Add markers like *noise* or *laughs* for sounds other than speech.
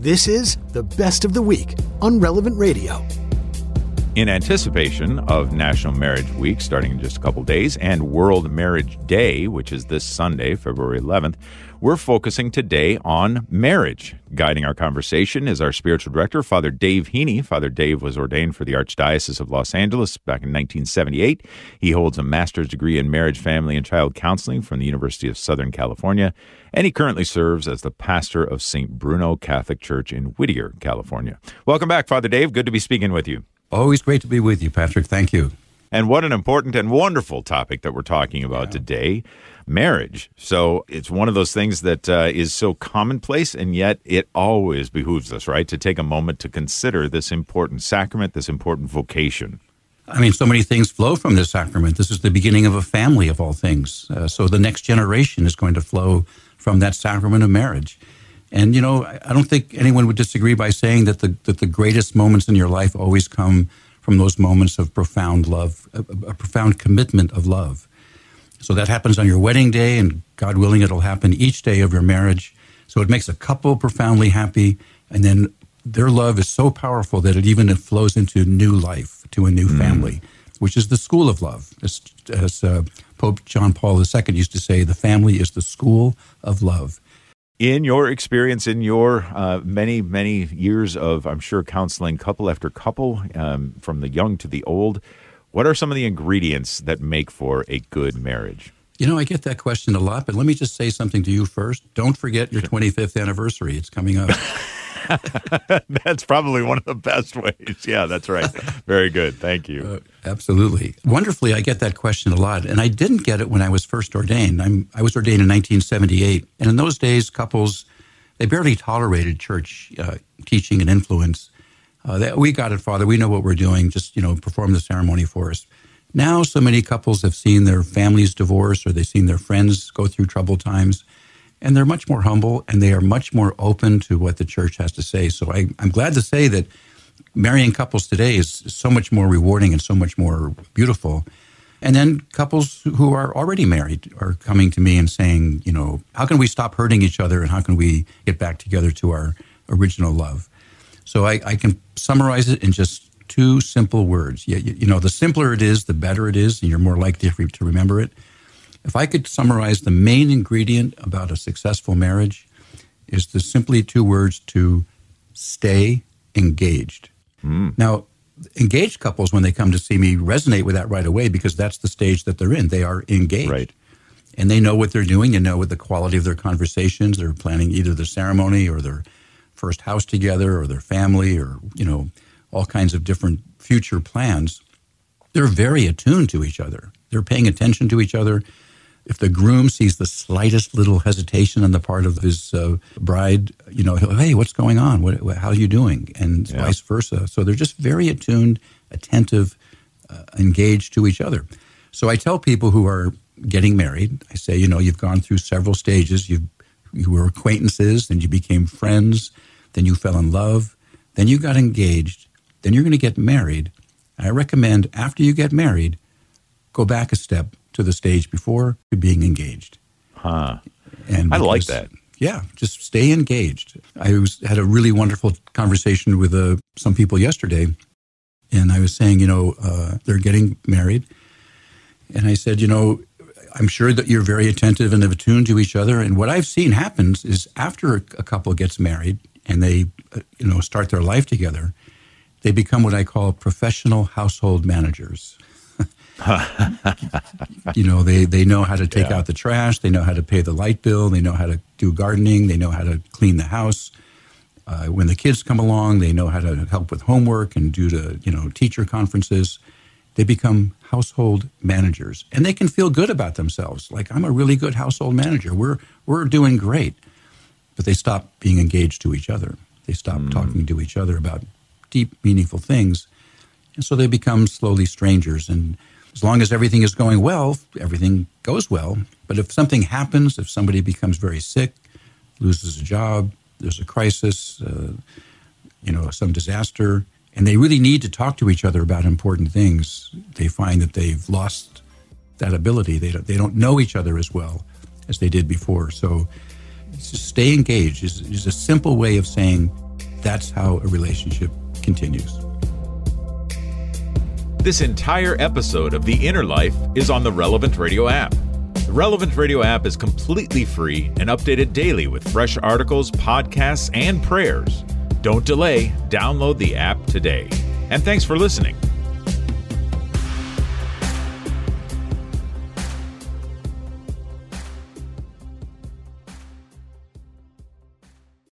This is the best of the week on Relevant Radio. In anticipation of National Marriage Week starting in just a couple days and World Marriage Day, which is this Sunday, February 11th, we're focusing today on marriage. Guiding our conversation is our spiritual director, Father Dave Heney. Father Dave was ordained for the Archdiocese of Los Angeles back in 1978. He holds a master's degree in marriage, family, and child counseling from the University of Southern California, and he currently serves as the pastor of St. Bruno Catholic Church in Whittier, California. Welcome back, Father Dave. Good to be speaking with you. Always great to be with you, Patrick. Thank you. And what an important and wonderful topic that we're talking about yeah. today marriage. So it's one of those things that uh, is so commonplace, and yet it always behooves us, right, to take a moment to consider this important sacrament, this important vocation. I mean, so many things flow from this sacrament. This is the beginning of a family, of all things. Uh, so the next generation is going to flow from that sacrament of marriage. And you know, I don't think anyone would disagree by saying that the that the greatest moments in your life always come from those moments of profound love, a, a profound commitment of love. So that happens on your wedding day, and God willing, it'll happen each day of your marriage. So it makes a couple profoundly happy, and then their love is so powerful that it even flows into new life, to a new mm. family, which is the school of love. As, as uh, Pope John Paul II used to say, the family is the school of love in your experience, in your uh, many, many years of, I'm sure, counseling couple after couple, um, from the young to the old, what are some of the ingredients that make for a good marriage? You know, I get that question a lot, but let me just say something to you first. Don't forget your 25th anniversary. It's coming up. *laughs* *laughs* that's probably one of the best ways. Yeah, that's right. Very good. Thank you. Uh, absolutely. Wonderfully, I get that question a lot. And I didn't get it when I was first ordained. I'm, I was ordained in 1978. And in those days, couples, they barely tolerated church uh, teaching and influence. Uh, they, we got it, Father. We know what we're doing. Just, you know, perform the ceremony for us. Now, so many couples have seen their families divorce or they've seen their friends go through troubled times and they're much more humble and they are much more open to what the church has to say. So I, am glad to say that marrying couples today is so much more rewarding and so much more beautiful. And then couples who are already married are coming to me and saying, you know, how can we stop hurting each other and how can we get back together to our original love? So I, I can summarize it in just two simple words. You, you, know, the simpler it is, the better it is, and you're more likely to remember it. If I could summarize the main ingredient about a successful marriage, is the simply two words to stay engaged. Mm. Now, engaged couples, when they come to see me, resonate with that right away because that's the stage that they're in. They are engaged. Right. And they know what they're doing and know what the quality of their conversations. They're planning either the ceremony or their first house together or their family or, you know, all kinds of different future plans. They're very attuned to each other. They're paying attention to each other if the groom sees the slightest little hesitation on the part of his uh, bride, you know, hey, what's going on? What, how are you doing? And yeah. vice versa. So they're just very attuned, attentive, uh, engaged to each other. So I tell people who are getting married, I say, you know, you've gone through several stages. you you were acquaintances, then you became friends, then you fell in love, then you got engaged, then you're going to get married. I recommend after you get married, go back a step to the stage before to being engaged. Huh. And because, I like that. Yeah, just stay engaged. I was had a really wonderful conversation with uh, some people yesterday, and I was saying, you know, uh, they're getting married, and I said, you know, I'm sure that you're very attentive and attuned to each other. And what I've seen happens is after a couple gets married and they, uh, you know, start their life together, they become what I call professional household managers. *laughs* *laughs* *laughs* you know, they, they know how to take yeah. out the trash, they know how to pay the light bill, they know how to do gardening, they know how to clean the house. Uh, when the kids come along, they know how to help with homework and do the you know teacher conferences. They become household managers, and they can feel good about themselves. Like I'm a really good household manager. We're we're doing great, but they stop being engaged to each other. They stop mm. talking to each other about deep, meaningful things, and so they become slowly strangers. And as long as everything is going well, everything goes well. But if something happens, if somebody becomes very sick, loses a job, there's a crisis, uh, you know, some disaster, and they really need to talk to each other about important things, they find that they've lost that ability. They don't, they don't know each other as well as they did before. So stay engaged is, is a simple way of saying that's how a relationship continues. This entire episode of The Inner Life is on the Relevant Radio app. The Relevant Radio app is completely free and updated daily with fresh articles, podcasts, and prayers. Don't delay, download the app today. And thanks for listening.